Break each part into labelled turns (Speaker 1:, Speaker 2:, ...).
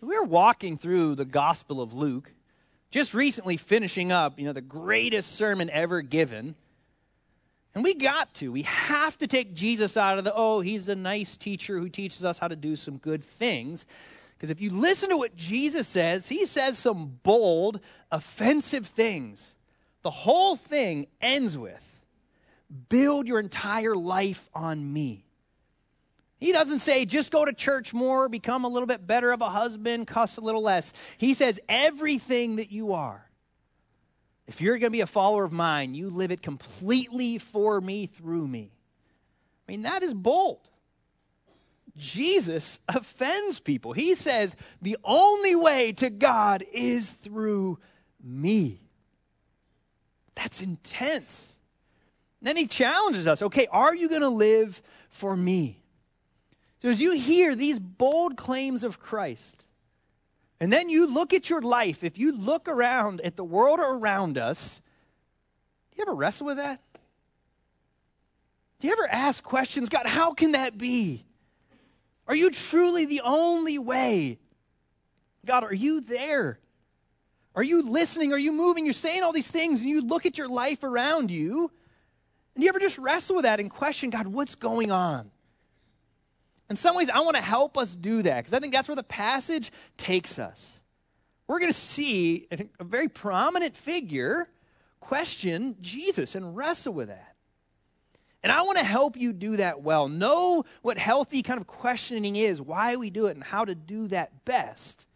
Speaker 1: We're walking through the Gospel of Luke, just recently finishing up, you know, the greatest sermon ever given. And we got to. We have to take Jesus out of the, oh, he's a nice teacher who teaches us how to do some good things. Because if you listen to what Jesus says, he says some bold, offensive things. The whole thing ends with build your entire life on me. He doesn't say just go to church more, become a little bit better of a husband, cuss a little less. He says everything that you are. If you're going to be a follower of mine, you live it completely for me, through me. I mean, that is bold. Jesus offends people. He says the only way to God is through me. That's intense. then he challenges us okay, are you going to live for me? So as you hear these bold claims of Christ, and then you look at your life, if you look around at the world around us, do you ever wrestle with that? Do you ever ask questions, God, how can that be? Are you truly the only way? God, are you there? Are you listening? Are you moving? You're saying all these things, and you look at your life around you, and you ever just wrestle with that and question, God, what's going on? In some ways, I want to help us do that because I think that's where the passage takes us. We're going to see a very prominent figure question Jesus and wrestle with that. And I want to help you do that well. Know what healthy kind of questioning is, why we do it, and how to do that best.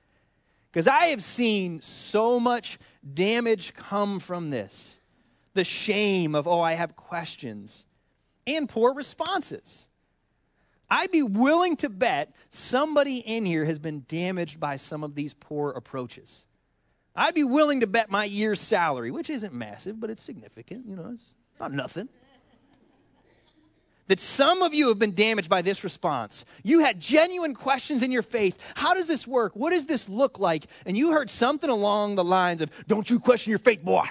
Speaker 1: Because I have seen so much damage come from this the shame of, oh, I have questions, and poor responses. I'd be willing to bet somebody in here has been damaged by some of these poor approaches. I'd be willing to bet my year's salary, which isn't massive, but it's significant. You know, it's not nothing. That some of you have been damaged by this response. You had genuine questions in your faith. How does this work? What does this look like? And you heard something along the lines of, Don't you question your faith, boy.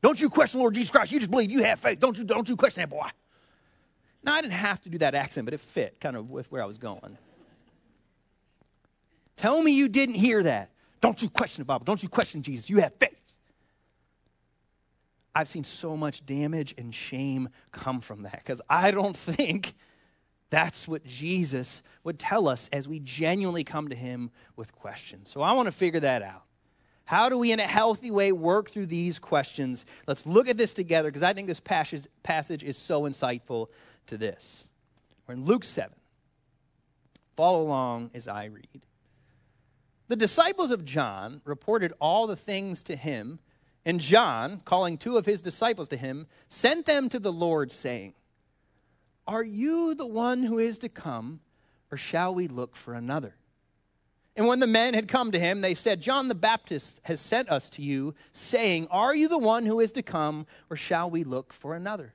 Speaker 1: Don't you question Lord Jesus Christ. You just believe you have faith. Don't you, don't you question that, boy. Now, I didn't have to do that accent, but it fit kind of with where I was going. Tell me you didn't hear that. Don't you question the Bible. Don't you question Jesus. You have faith. I've seen so much damage and shame come from that because I don't think that's what Jesus would tell us as we genuinely come to him with questions. So I want to figure that out. How do we, in a healthy way, work through these questions? Let's look at this together because I think this passage, passage is so insightful to this. We're in Luke 7. Follow along as I read. The disciples of John reported all the things to him, and John, calling two of his disciples to him, sent them to the Lord, saying, Are you the one who is to come, or shall we look for another? And when the men had come to him, they said, John the Baptist has sent us to you, saying, Are you the one who is to come, or shall we look for another?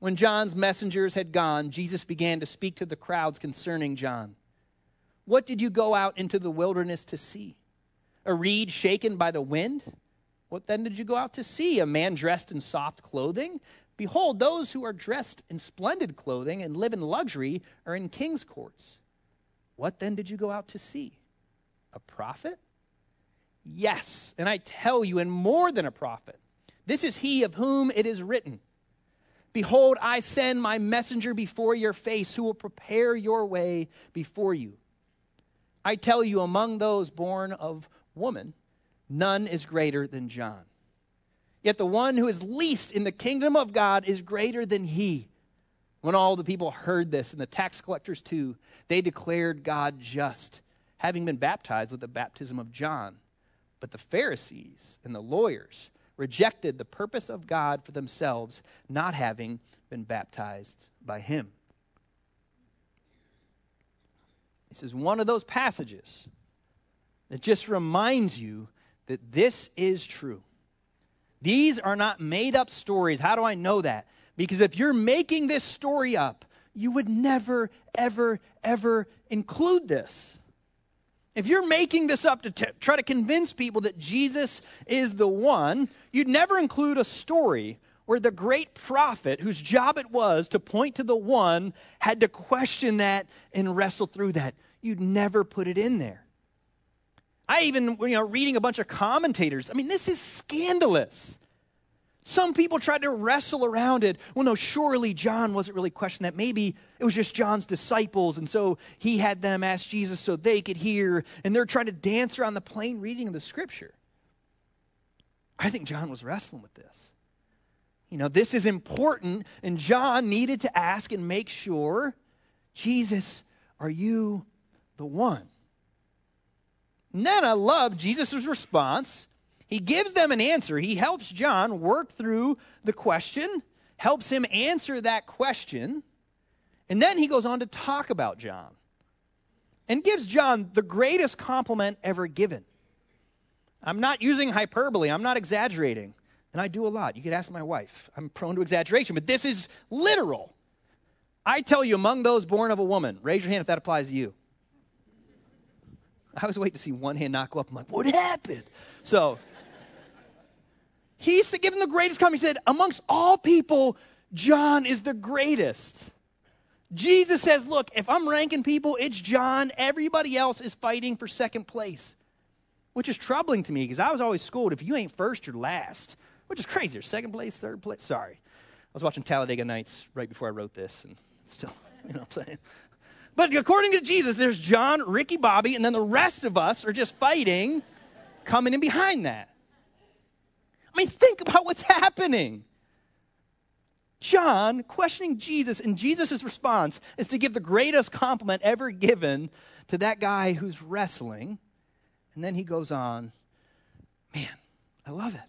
Speaker 1: When John's messengers had gone, Jesus began to speak to the crowds concerning John. What did you go out into the wilderness to see? A reed shaken by the wind? What then did you go out to see? A man dressed in soft clothing? Behold, those who are dressed in splendid clothing and live in luxury are in king's courts. What then did you go out to see? A prophet? Yes, and I tell you, and more than a prophet. This is he of whom it is written. Behold, I send my messenger before your face who will prepare your way before you. I tell you, among those born of woman, none is greater than John. Yet the one who is least in the kingdom of God is greater than he. When all the people heard this, and the tax collectors too, they declared God just, having been baptized with the baptism of John. But the Pharisees and the lawyers rejected the purpose of God for themselves, not having been baptized by him. Experience is one of those passages that just reminds you that this is true. These are not made up stories. How do I know that? Because if you're making this story up, you would never, ever, ever include this. If you're making this up to t- try to convince people that Jesus is the one, you'd never include a story where the great prophet, whose job it was to point to the one, had to question that and wrestle through that. You'd never put it in there. I even, you know, reading a bunch of commentators, I mean, this is scandalous. Some people tried to wrestle around it. Well, no, surely John wasn't really questioning that. Maybe it was just John's disciples, and so he had them ask Jesus so they could hear, and they're trying to dance around the plain reading of the scripture. I think John was wrestling with this. You know, this is important, and John needed to ask and make sure Jesus, are you the one? And then I love Jesus' response. He gives them an answer. He helps John work through the question, helps him answer that question, and then he goes on to talk about John and gives John the greatest compliment ever given. I'm not using hyperbole, I'm not exaggerating. And I do a lot. You could ask my wife. I'm prone to exaggeration, but this is literal. I tell you, among those born of a woman, raise your hand if that applies to you. I was waiting to see one hand not go up. I'm like, what happened? So he's given the greatest comment. He said, amongst all people, John is the greatest. Jesus says, look, if I'm ranking people, it's John. Everybody else is fighting for second place, which is troubling to me because I was always schooled if you ain't first, you're last, which is crazy. There's second place, third place. Sorry. I was watching Talladega Nights right before I wrote this, and still, you know what I'm saying? But according to Jesus, there's John, Ricky, Bobby, and then the rest of us are just fighting, coming in behind that. I mean, think about what's happening. John questioning Jesus, and Jesus' response is to give the greatest compliment ever given to that guy who's wrestling. And then he goes on, man, I love it.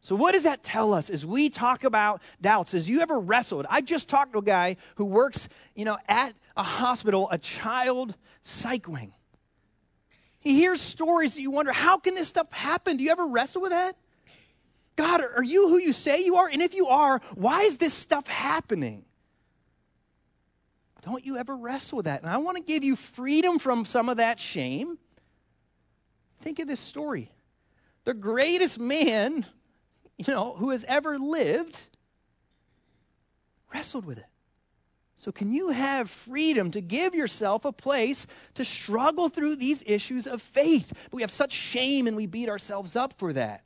Speaker 1: So, what does that tell us as we talk about doubts? Has you ever wrestled? I just talked to a guy who works, you know, at a hospital, a child psych wing. He hears stories that you wonder, how can this stuff happen? Do you ever wrestle with that? God, are you who you say you are? And if you are, why is this stuff happening? Don't you ever wrestle with that? And I want to give you freedom from some of that shame. Think of this story. The greatest man you know, who has ever lived wrestled with it. So, can you have freedom to give yourself a place to struggle through these issues of faith? But we have such shame and we beat ourselves up for that.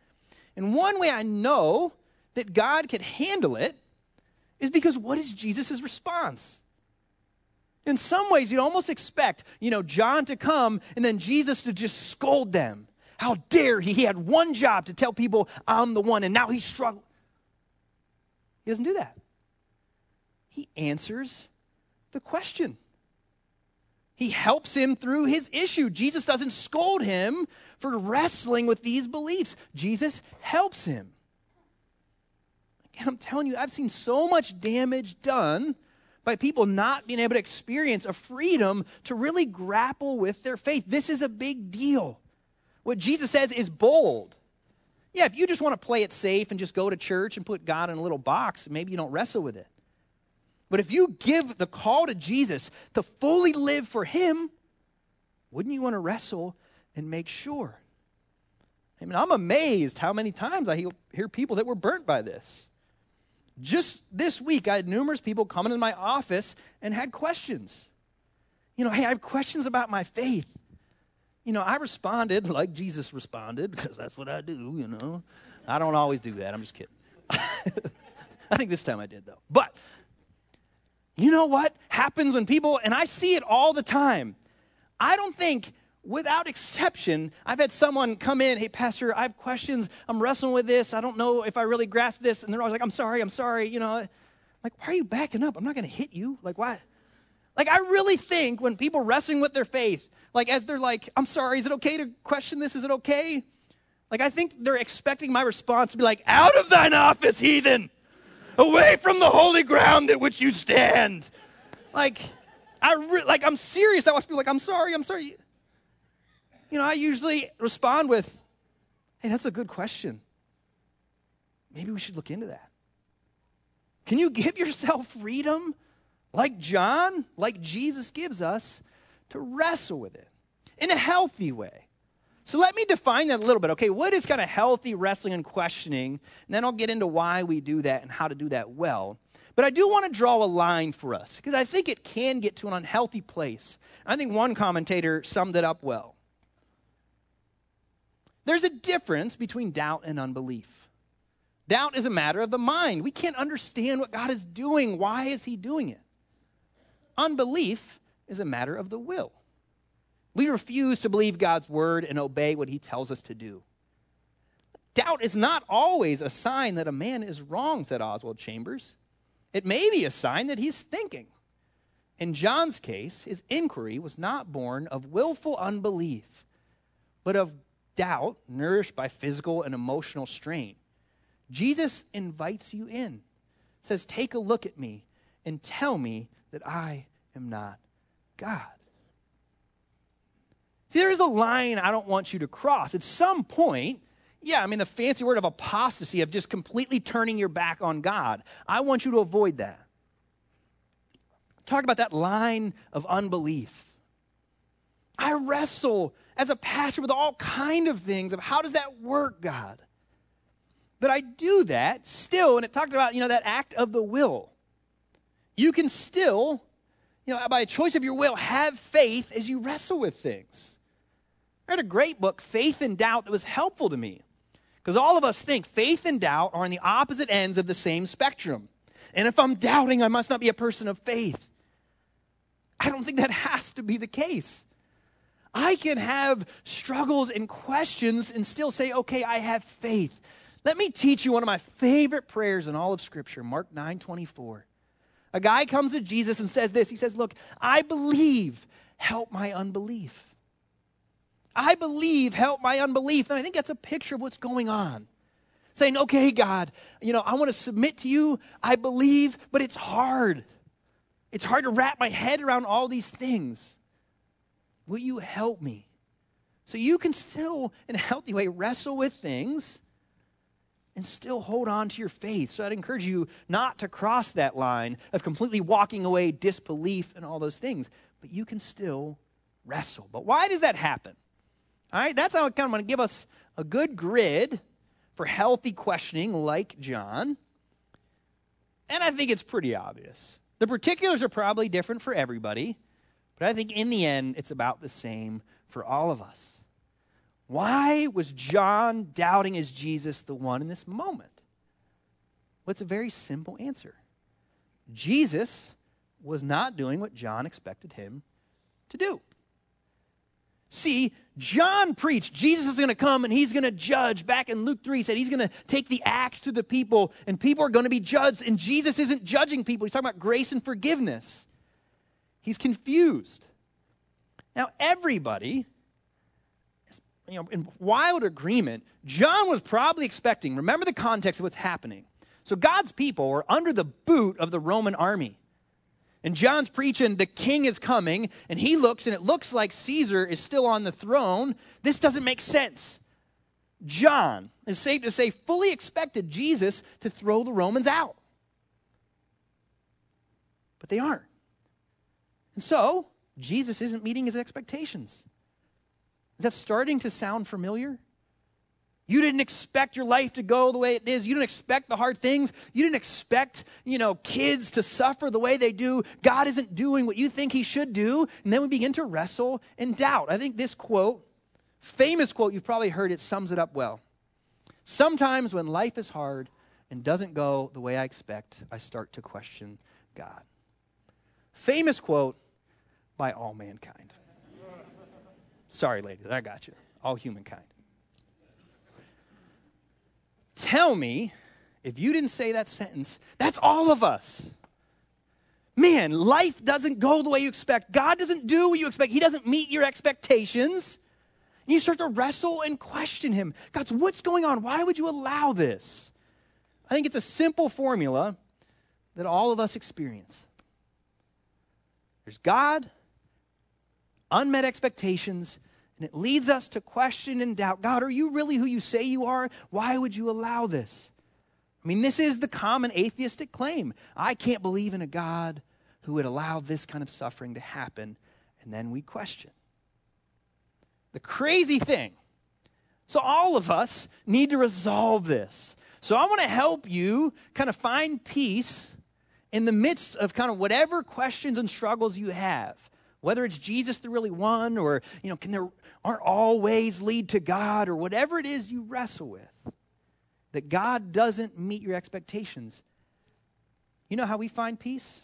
Speaker 1: And one way I know that God could handle it is because what is Jesus' response? In some ways, you'd almost expect, you know, John to come and then Jesus to just scold them how dare he? He had one job to tell people I'm the one, and now he's struggling. He doesn't do that. He answers the question. He helps him through his issue. Jesus doesn't scold him for wrestling with these beliefs. Jesus helps him. Again, I'm telling you, I've seen so much damage done by people not being able to experience a freedom to really grapple with their faith. This is a big deal. What Jesus says is bold. Yeah, if you just want to play it safe and just go to church and put God in a little box, maybe you don't wrestle with it. But if you give the call to Jesus to fully live for Him, wouldn't you want to wrestle and make sure? I mean, I'm amazed how many times I hear people that were burnt by this. Just this week, I had numerous people coming into my office and had questions. You know, hey, I have questions about my faith you know, I responded like Jesus responded because that's what I do, you know. I don't always do that. I'm just kidding. I think this time I did, though. But you know what happens when people, and I see it all the time. I don't think, without exception, I've had someone come in, hey, Pastor, I have questions. I'm wrestling with this. I don't know if I really grasp this. And they're always like, I'm sorry, I'm sorry. You know, like, why are you backing up? I'm not going to hit you. Like, why? Like, I really think when people wrestling with their faith, like as they're like, I'm sorry, is it okay to question this? Is it okay? Like, I think they're expecting my response to be like, out of thine office, heathen, away from the holy ground at which you stand. Like, I re- like I'm serious. I watch people like I'm sorry, I'm sorry. You know, I usually respond with, "Hey, that's a good question. Maybe we should look into that." Can you give yourself freedom like John, like Jesus gives us to wrestle with it in a healthy way? So let me define that a little bit. Okay, what is kind of healthy wrestling and questioning? And then I'll get into why we do that and how to do that well. But I do want to draw a line for us because I think it can get to an unhealthy place. I think one commentator summed it up well. There's a difference between doubt and unbelief. Doubt is a matter of the mind. We can't understand what God is doing. Why is He doing it? Unbelief is a matter of the will. We refuse to believe God's word and obey what He tells us to do. Doubt is not always a sign that a man is wrong, said Oswald Chambers. It may be a sign that he's thinking. In John's case, his inquiry was not born of willful unbelief, but of doubt nourished by physical and emotional strain. Jesus invites you in, says, Take a look at me and tell me that I am not God. See, there's a line I don't want you to cross. At some point, yeah, I mean, the fancy word of apostasy, of just completely turning your back on God. I want you to avoid that. Talk about that line of unbelief. I wrestle as a pastor with all kind of things of how does that work, God? But I do that still, and it talked about, you know, that act of the will. You can still, you know, by a choice of your will, have faith as you wrestle with things. I read a great book, Faith and Doubt, that was helpful to me. Because all of us think faith and doubt are on the opposite ends of the same spectrum. And if I'm doubting, I must not be a person of faith. I don't think that has to be the case. I can have struggles and questions and still say, okay, I have faith. Let me teach you one of my favorite prayers in all of Scripture, Mark 9 24. A guy comes to Jesus and says this He says, Look, I believe, help my unbelief. I believe, help my unbelief. And I think that's a picture of what's going on. Saying, okay, God, you know, I want to submit to you. I believe, but it's hard. It's hard to wrap my head around all these things. Will you help me? So you can still, in a healthy way, wrestle with things and still hold on to your faith. So I'd encourage you not to cross that line of completely walking away, disbelief, and all those things. But you can still wrestle. But why does that happen? All right, that's how I kind of want to give us a good grid for healthy questioning, like John. And I think it's pretty obvious. The particulars are probably different for everybody, but I think in the end, it's about the same for all of us. Why was John doubting is Jesus the one in this moment? Well, it's a very simple answer. Jesus was not doing what John expected him to do. See, John preached Jesus is going to come and he's going to judge. Back in Luke 3, he said he's going to take the axe to the people and people are going to be judged. And Jesus isn't judging people, he's talking about grace and forgiveness. He's confused. Now, everybody, is, you know, in wild agreement, John was probably expecting, remember the context of what's happening. So God's people were under the boot of the Roman army. And John's preaching, the king is coming, and he looks, and it looks like Caesar is still on the throne. This doesn't make sense. John, is safe to say, fully expected Jesus to throw the Romans out. But they aren't. And so, Jesus isn't meeting his expectations. Is that starting to sound familiar? You didn't expect your life to go the way it is. You didn't expect the hard things. You didn't expect, you know, kids to suffer the way they do. God isn't doing what you think he should do. And then we begin to wrestle and doubt. I think this quote, famous quote, you've probably heard it, sums it up well. Sometimes when life is hard and doesn't go the way I expect, I start to question God. Famous quote by all mankind. Sorry, ladies, I got you. All humankind. Tell me, if you didn't say that sentence, that's all of us. Man, life doesn't go the way you expect. God doesn't do what you expect. He doesn't meet your expectations. You start to wrestle and question Him. God, what's going on? Why would you allow this? I think it's a simple formula that all of us experience. There's God, unmet expectations, and it leads us to question and doubt God, are you really who you say you are? Why would you allow this? I mean, this is the common atheistic claim. I can't believe in a God who would allow this kind of suffering to happen. And then we question. The crazy thing. So, all of us need to resolve this. So, I want to help you kind of find peace in the midst of kind of whatever questions and struggles you have. Whether it's Jesus the really one, or, you know, can there aren't all ways lead to God, or whatever it is you wrestle with that God doesn't meet your expectations, you know how we find peace?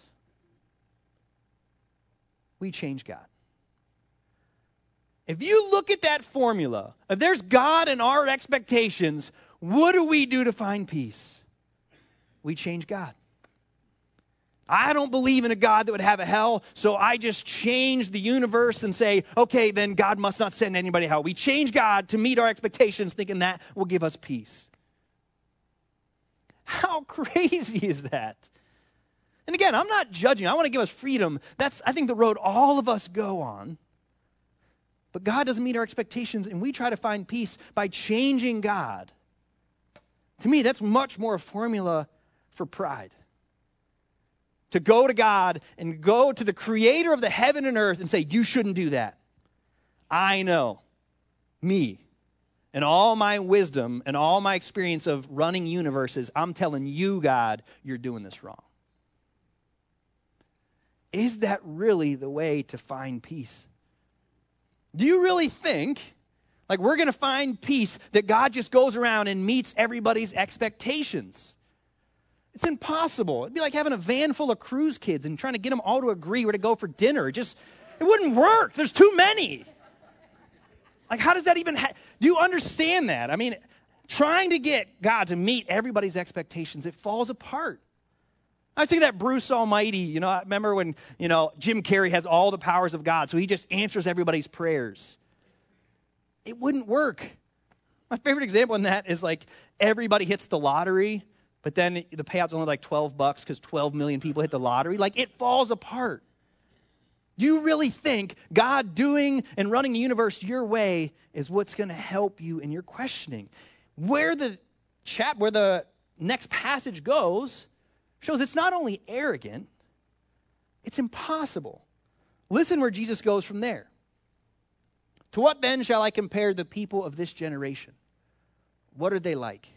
Speaker 1: We change God. If you look at that formula, if there's God and our expectations, what do we do to find peace? We change God. I don't believe in a God that would have a hell, so I just change the universe and say, okay, then God must not send anybody hell. We change God to meet our expectations, thinking that will give us peace. How crazy is that? And again, I'm not judging. I want to give us freedom. That's, I think, the road all of us go on. But God doesn't meet our expectations, and we try to find peace by changing God. To me, that's much more a formula for pride. To go to God and go to the creator of the heaven and earth and say, You shouldn't do that. I know, me, and all my wisdom and all my experience of running universes, I'm telling you, God, you're doing this wrong. Is that really the way to find peace? Do you really think, like, we're going to find peace that God just goes around and meets everybody's expectations? It's impossible. It'd be like having a van full of cruise kids and trying to get them all to agree where to go for dinner. It just, it wouldn't work. There's too many. Like, how does that even ha- Do you understand that? I mean, trying to get God to meet everybody's expectations, it falls apart. I think that Bruce Almighty, you know, I remember when, you know, Jim Carrey has all the powers of God, so he just answers everybody's prayers. It wouldn't work. My favorite example in that is like everybody hits the lottery, but then the payout's only like 12 bucks because 12 million people hit the lottery. Like it falls apart. You really think God doing and running the universe your way is what's going to help you in your questioning? Where the chap, where the next passage goes, shows it's not only arrogant, it's impossible. Listen where Jesus goes from there. To what then shall I compare the people of this generation? What are they like?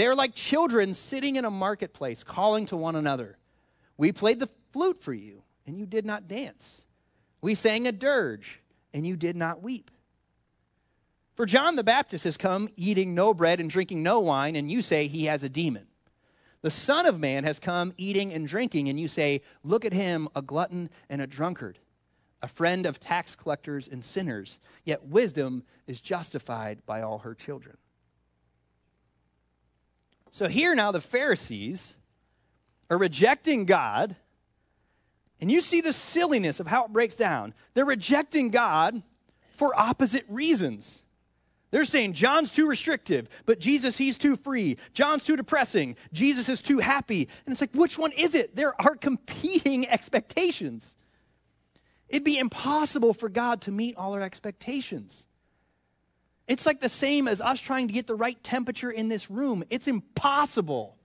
Speaker 1: They are like children sitting in a marketplace, calling to one another. We played the flute for you and you did not dance. We sang a dirge, and you did not weep. For John the Baptist has come eating no bread and drinking no wine, and you say he has a demon. The Son of Man has come eating and drinking, and you say, Look at him, a glutton and a drunkard, a friend of tax collectors and sinners. Yet wisdom is justified by all her children. So here now, the Pharisees are rejecting God and you see the silliness of how it breaks down. They're rejecting God for opposite reasons. They're saying John's too restrictive, but Jesus, he's too free. John's too depressing. Jesus is too happy. And it's like, which one is it? There are competing expectations. It'd be impossible for God to meet all our expectations. It's like the same as us trying to get the right temperature in this room. It's impossible.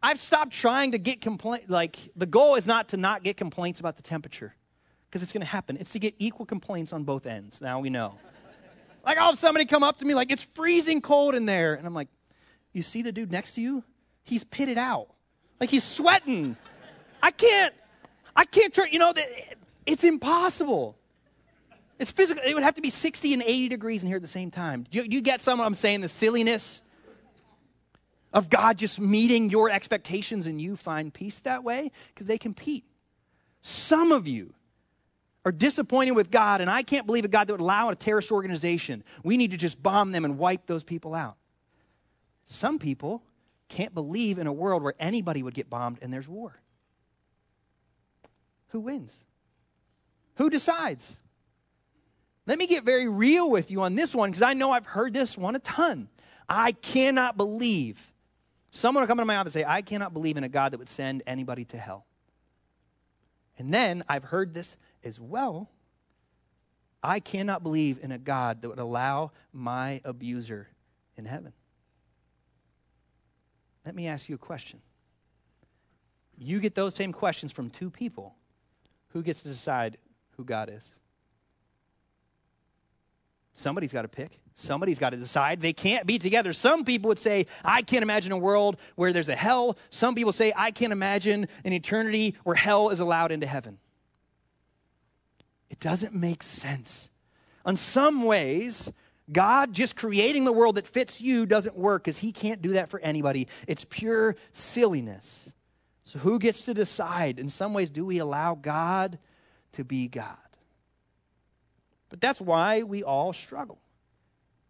Speaker 1: I've stopped trying to get complaint. Like the goal is not to not get complaints about the temperature, because it's going to happen. It's to get equal complaints on both ends. Now we know. like have somebody come up to me like it's freezing cold in there, and I'm like, you see the dude next to you? He's pitted out, like he's sweating. I can't. I can't try. You know, it's impossible. It's physical. It would have to be 60 and 80 degrees in here at the same time. Do you, you get some I'm saying? The silliness of God just meeting your expectations and you find peace that way because they compete. Some of you are disappointed with God, and I can't believe a God that would allow a terrorist organization. We need to just bomb them and wipe those people out. Some people can't believe in a world where anybody would get bombed and there's war. Who wins? Who decides? Let me get very real with you on this one because I know I've heard this one a ton. I cannot believe Someone will come into my office and say, I cannot believe in a God that would send anybody to hell. And then I've heard this as well. I cannot believe in a God that would allow my abuser in heaven. Let me ask you a question. You get those same questions from two people. Who gets to decide who God is? Somebody's got to pick. Somebody's got to decide. They can't be together. Some people would say, I can't imagine a world where there's a hell. Some people say, I can't imagine an eternity where hell is allowed into heaven. It doesn't make sense. In some ways, God just creating the world that fits you doesn't work because He can't do that for anybody. It's pure silliness. So, who gets to decide? In some ways, do we allow God to be God? But that's why we all struggle.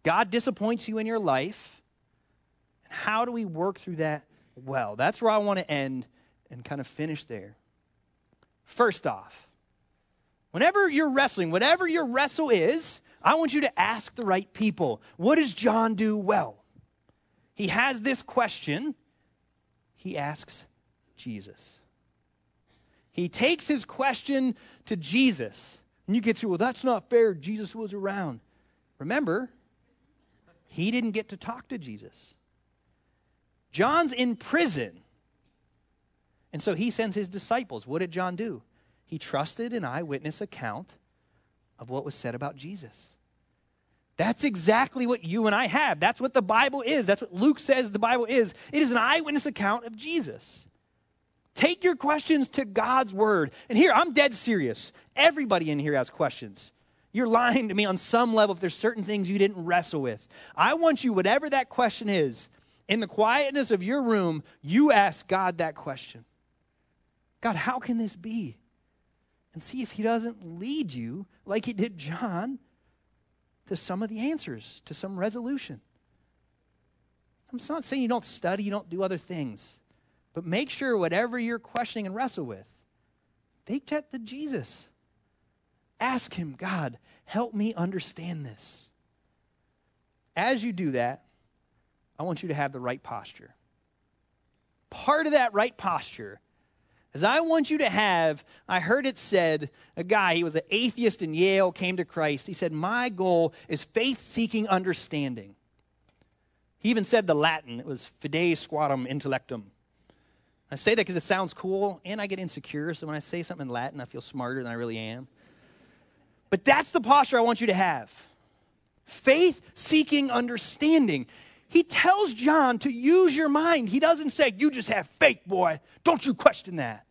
Speaker 1: God disappoints you in your life. And how do we work through that well? That's where I want to end and kind of finish there. First off, whenever you're wrestling, whatever your wrestle is, I want you to ask the right people. What does John do well? He has this question. He asks Jesus. He takes his question to Jesus. And you get to, well, that's not fair. Jesus was around. Remember, he didn't get to talk to Jesus. John's in prison. And so he sends his disciples. What did John do? He trusted an eyewitness account of what was said about Jesus. That's exactly what you and I have. That's what the Bible is. That's what Luke says the Bible is. It is an eyewitness account of Jesus. Take your questions to God's word. And here, I'm dead serious. Everybody in here has questions. You're lying to me on some level if there's certain things you didn't wrestle with. I want you, whatever that question is, in the quietness of your room, you ask God that question God, how can this be? And see if He doesn't lead you like He did John to some of the answers, to some resolution. I'm not saying you don't study, you don't do other things. But make sure whatever you're questioning and wrestle with, take that to Jesus. Ask Him, God, help me understand this. As you do that, I want you to have the right posture. Part of that right posture is I want you to have, I heard it said, a guy, he was an atheist in Yale, came to Christ. He said, My goal is faith seeking understanding. He even said the Latin, it was fides quaerens intellectum. I say that because it sounds cool and I get insecure. So when I say something in Latin, I feel smarter than I really am. But that's the posture I want you to have faith seeking understanding. He tells John to use your mind. He doesn't say, You just have faith, boy. Don't you question that.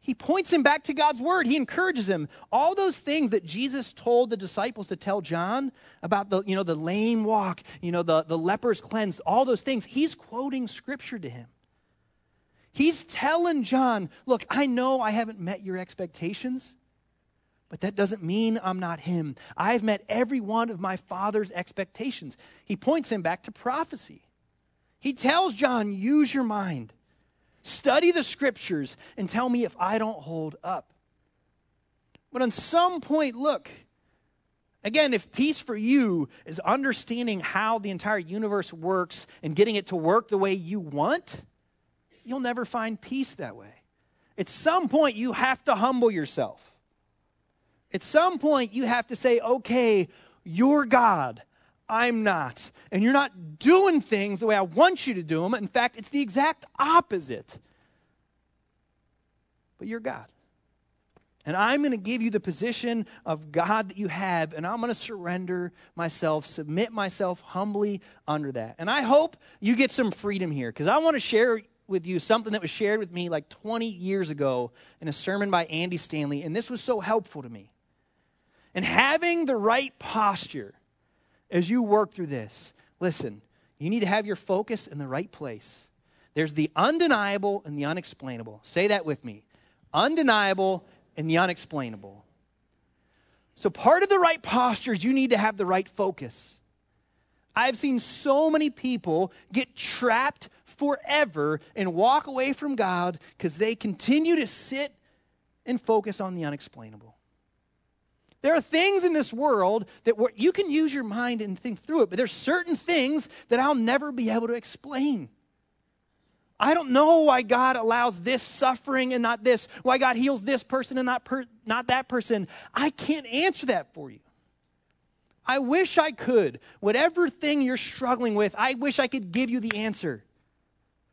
Speaker 1: He points him back to God's word. He encourages him. All those things that Jesus told the disciples to tell John about the, you know, the lame walk, you know, the, the lepers cleansed, all those things, he's quoting scripture to him. He's telling John, look, I know I haven't met your expectations, but that doesn't mean I'm not him. I've met every one of my father's expectations. He points him back to prophecy. He tells John, use your mind, study the scriptures, and tell me if I don't hold up. But on some point, look, Again, if peace for you is understanding how the entire universe works and getting it to work the way you want, you'll never find peace that way. At some point, you have to humble yourself. At some point, you have to say, okay, you're God. I'm not. And you're not doing things the way I want you to do them. In fact, it's the exact opposite. But you're God. And I'm going to give you the position of God that you have, and I'm going to surrender myself, submit myself humbly under that. And I hope you get some freedom here because I want to share with you something that was shared with me like 20 years ago in a sermon by Andy Stanley, and this was so helpful to me. And having the right posture as you work through this, listen, you need to have your focus in the right place. There's the undeniable and the unexplainable. Say that with me undeniable and the unexplainable. So, part of the right posture is you need to have the right focus. I've seen so many people get trapped forever and walk away from God because they continue to sit and focus on the unexplainable. There are things in this world that you can use your mind and think through it, but there's certain things that I'll never be able to explain. I don't know why God allows this suffering and not this, why God heals this person and not, per, not that person. I can't answer that for you. I wish I could. Whatever thing you're struggling with, I wish I could give you the answer.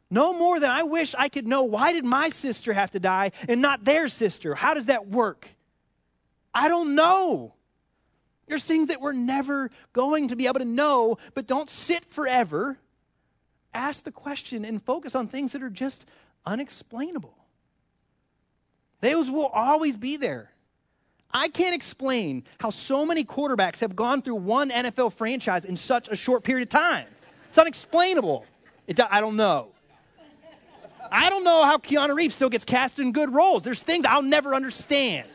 Speaker 1: No more than I wish I could know why did my sister have to die and not their sister? How does that work? I don't know. There's things that we're never going to be able to know, but don't sit forever. Ask the question and focus on things that are just unexplainable. Those will always be there. I can't explain how so many quarterbacks have gone through one NFL franchise in such a short period of time. It's unexplainable. It, I don't know. I don't know how Keanu Reeves still gets cast in good roles. There's things I'll never understand.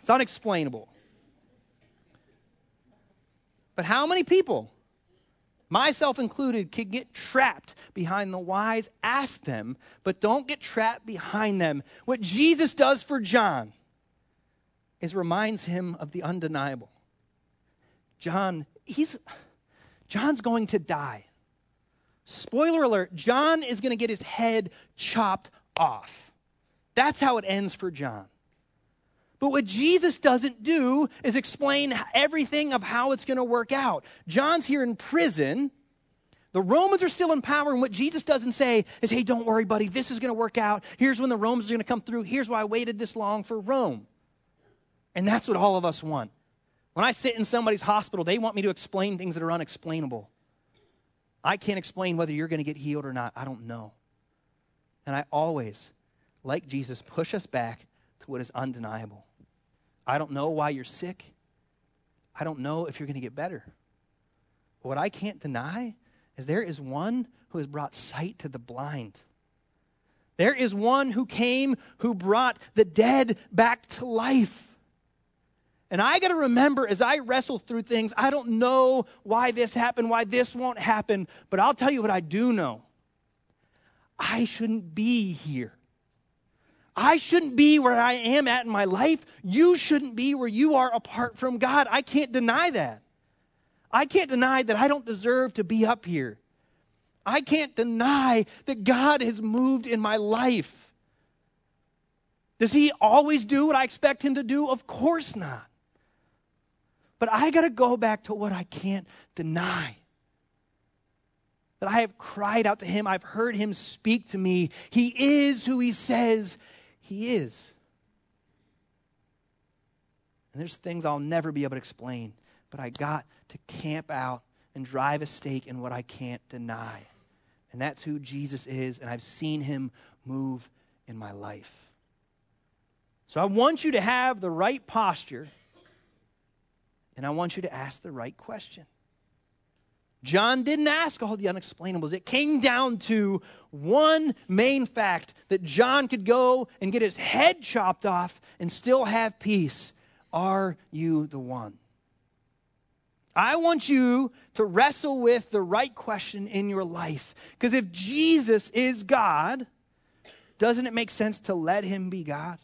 Speaker 1: It's unexplainable. But how many people, myself included, can get trapped behind the wise, Ask them, but don't get trapped behind them. What Jesus does for John is reminds him of the undeniable. John, he's John's going to die. Spoiler alert, John is going to get his head chopped off. That's how it ends for John. But what Jesus doesn't do is explain everything of how it's going to work out. John's here in prison. The Romans are still in power, and what Jesus doesn't say is, hey, don't worry, buddy, this is going to work out. Here's when the Romans are going to come through. Here's why I waited this long for Rome. And that's what all of us want. When I sit in somebody's hospital, they want me to explain things that are unexplainable. I can't explain whether you're going to get healed or not. I don't know. And I always, like Jesus, push us back to what is undeniable. I don't know why you're sick. I don't know if you're going to get better. But what I can't deny is there is one who has brought sight to the blind. There is one who came who brought the dead back to life. And I got to remember as I wrestle through things, I don't know why this happened, why this won't happen, but I'll tell you what I do know. I shouldn't be here. I shouldn't be where I am at in my life. You shouldn't be where you are apart from God. I can't deny that. I can't deny that I don't deserve to be up here. I can't deny that God has moved in my life. Does He always do what I expect Him to do? Of course not. But I got to go back to what I can't deny. That I have cried out to him, I've heard him speak to me. He is who he says he is. And there's things I'll never be able to explain, but I got to camp out and drive a stake in what I can't deny. And that's who Jesus is, and I've seen him move in my life. So I want you to have the right posture and I want you to ask the right question. John didn't ask all the unexplainables. It came down to one main fact that John could go and get his head chopped off and still have peace. Are you the one? I want you to wrestle with the right question in your life. Because if Jesus is God, doesn't it make sense to let him be God?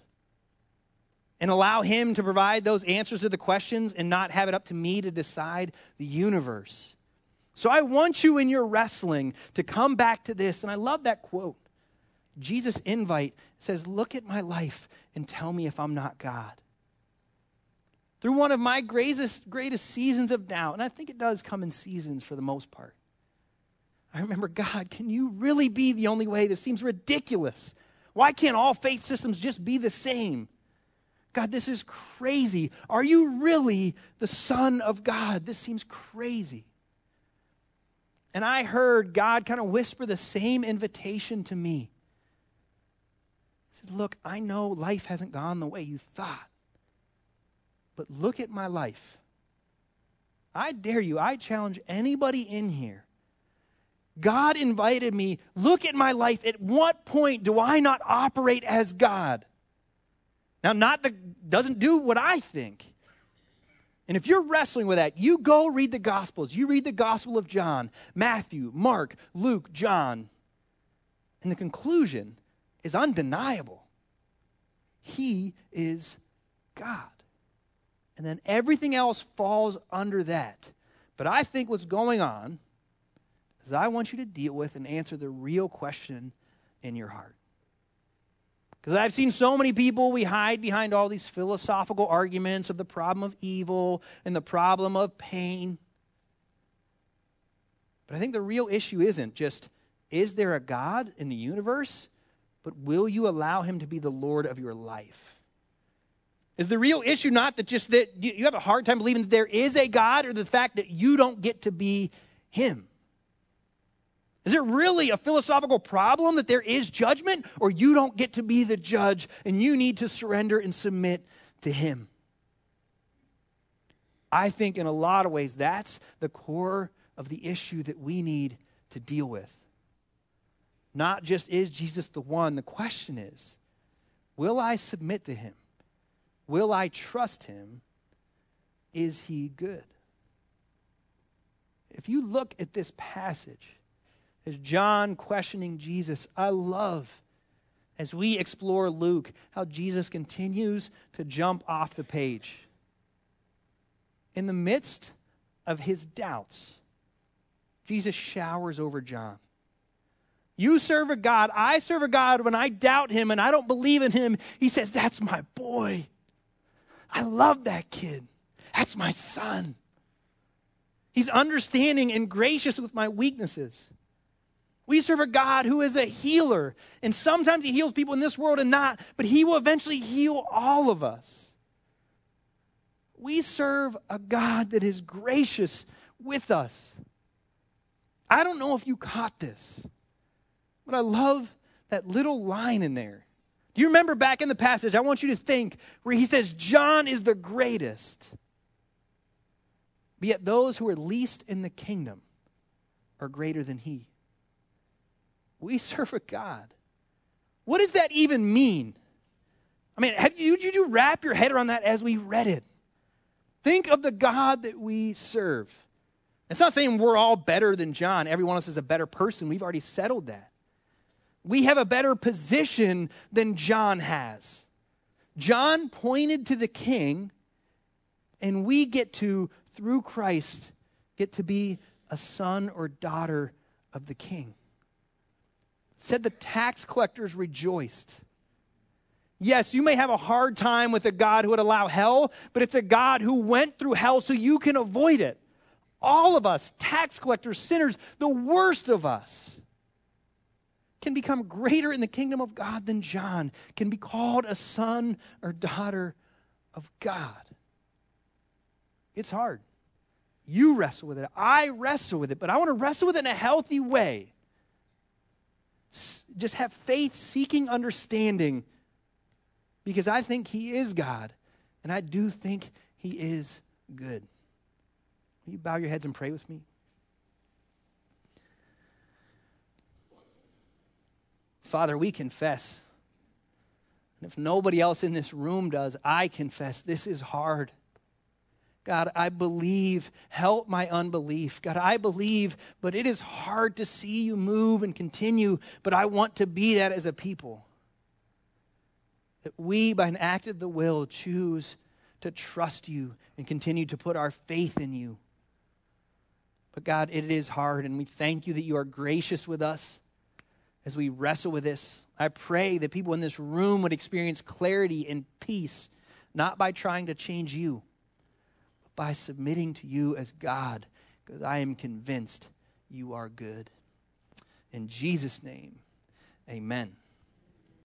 Speaker 1: And allow Him to provide those answers to the questions and not have it up to me to decide the universe. So I want you in your wrestling to come back to this. And I love that quote. Jesus' invite says, Look at my life and tell me if I'm not God. Through one of my greatest, greatest seasons of doubt, and I think it does come in seasons for the most part. I remember, God, can you really be the only way? This seems ridiculous. Why can't all faith systems just be the same? God, this is crazy. Are you really the Son of God? This seems crazy. And I heard God kind of whisper the same invitation to me. He said, Look, I know life hasn't gone the way you thought, but look at my life. I dare you, I challenge anybody in here. God invited me, look at my life. At what point do I not operate as God? Now, not the doesn't do what I think. And if you're wrestling with that, you go read the Gospels. You read the Gospel of John, Matthew, Mark, Luke, John. And the conclusion is undeniable. He is God. And then everything else falls under that. But I think what's going on, is I want you to deal with and answer the real question in your heart. Because I've seen so many people, we hide behind all these philosophical arguments of the problem of evil and the problem of pain. But I think the real issue isn't just, is there a God in the universe? But will you allow him to be the Lord of your life? Is the real issue not that just that you have a hard time believing that there is a God or the fact that you don't get to be him? Is it really a philosophical problem that there is judgment, or you don't get to be the judge and you need to surrender and submit to Him? I think in a lot of ways that's the core of the issue that we need to deal with. Not just is Jesus the one, the question is will I submit to Him? Will I trust Him? Is He good? If you look at this passage, as John questioning Jesus. I love as we explore Luke how Jesus continues to jump off the page. In the midst of his doubts, Jesus showers over John. You serve a God, I serve a God when I doubt him and I don't believe in him. He says, That's my boy. I love that kid. That's my son. He's understanding and gracious with my weaknesses. We serve a God who is a healer. And sometimes He heals people in this world and not, but He will eventually heal all of us. We serve a God that is gracious with us. I don't know if you caught this, but I love that little line in there. Do you remember back in the passage? I want you to think where he says, John is the greatest. But yet those who are least in the kingdom are greater than he. We serve a God. What does that even mean? I mean, have you, did you wrap your head around that as we read it? Think of the God that we serve. It's not saying we're all better than John. Every one of us is a better person. We've already settled that. We have a better position than John has. John pointed to the king, and we get to, through Christ, get to be a son or daughter of the king said the tax collectors rejoiced. Yes, you may have a hard time with a God who would allow hell, but it's a God who went through hell so you can avoid it. All of us, tax collectors, sinners, the worst of us, can become greater in the kingdom of God than John, can be called a son or daughter of God. It's hard. You wrestle with it. I wrestle with it, but I want to wrestle with it in a healthy way just have faith seeking understanding because I think He is God and I do think He is good. Will you bow your heads and pray with me? Father, we confess. And if nobody else in this room does, I confess this is hard. God, I believe. Help my unbelief. God, I believe, but it is hard to see you move and continue, but I want to be that as a people. That we, by an act of the will, choose to trust you and continue to put our faith in you. But God, it is hard, and we thank you that you are gracious with us as we wrestle with this. I pray that people in this room would experience clarity and peace, not by trying to change you by submitting to you as God, because I am convinced you are good. In Jesus' name, amen.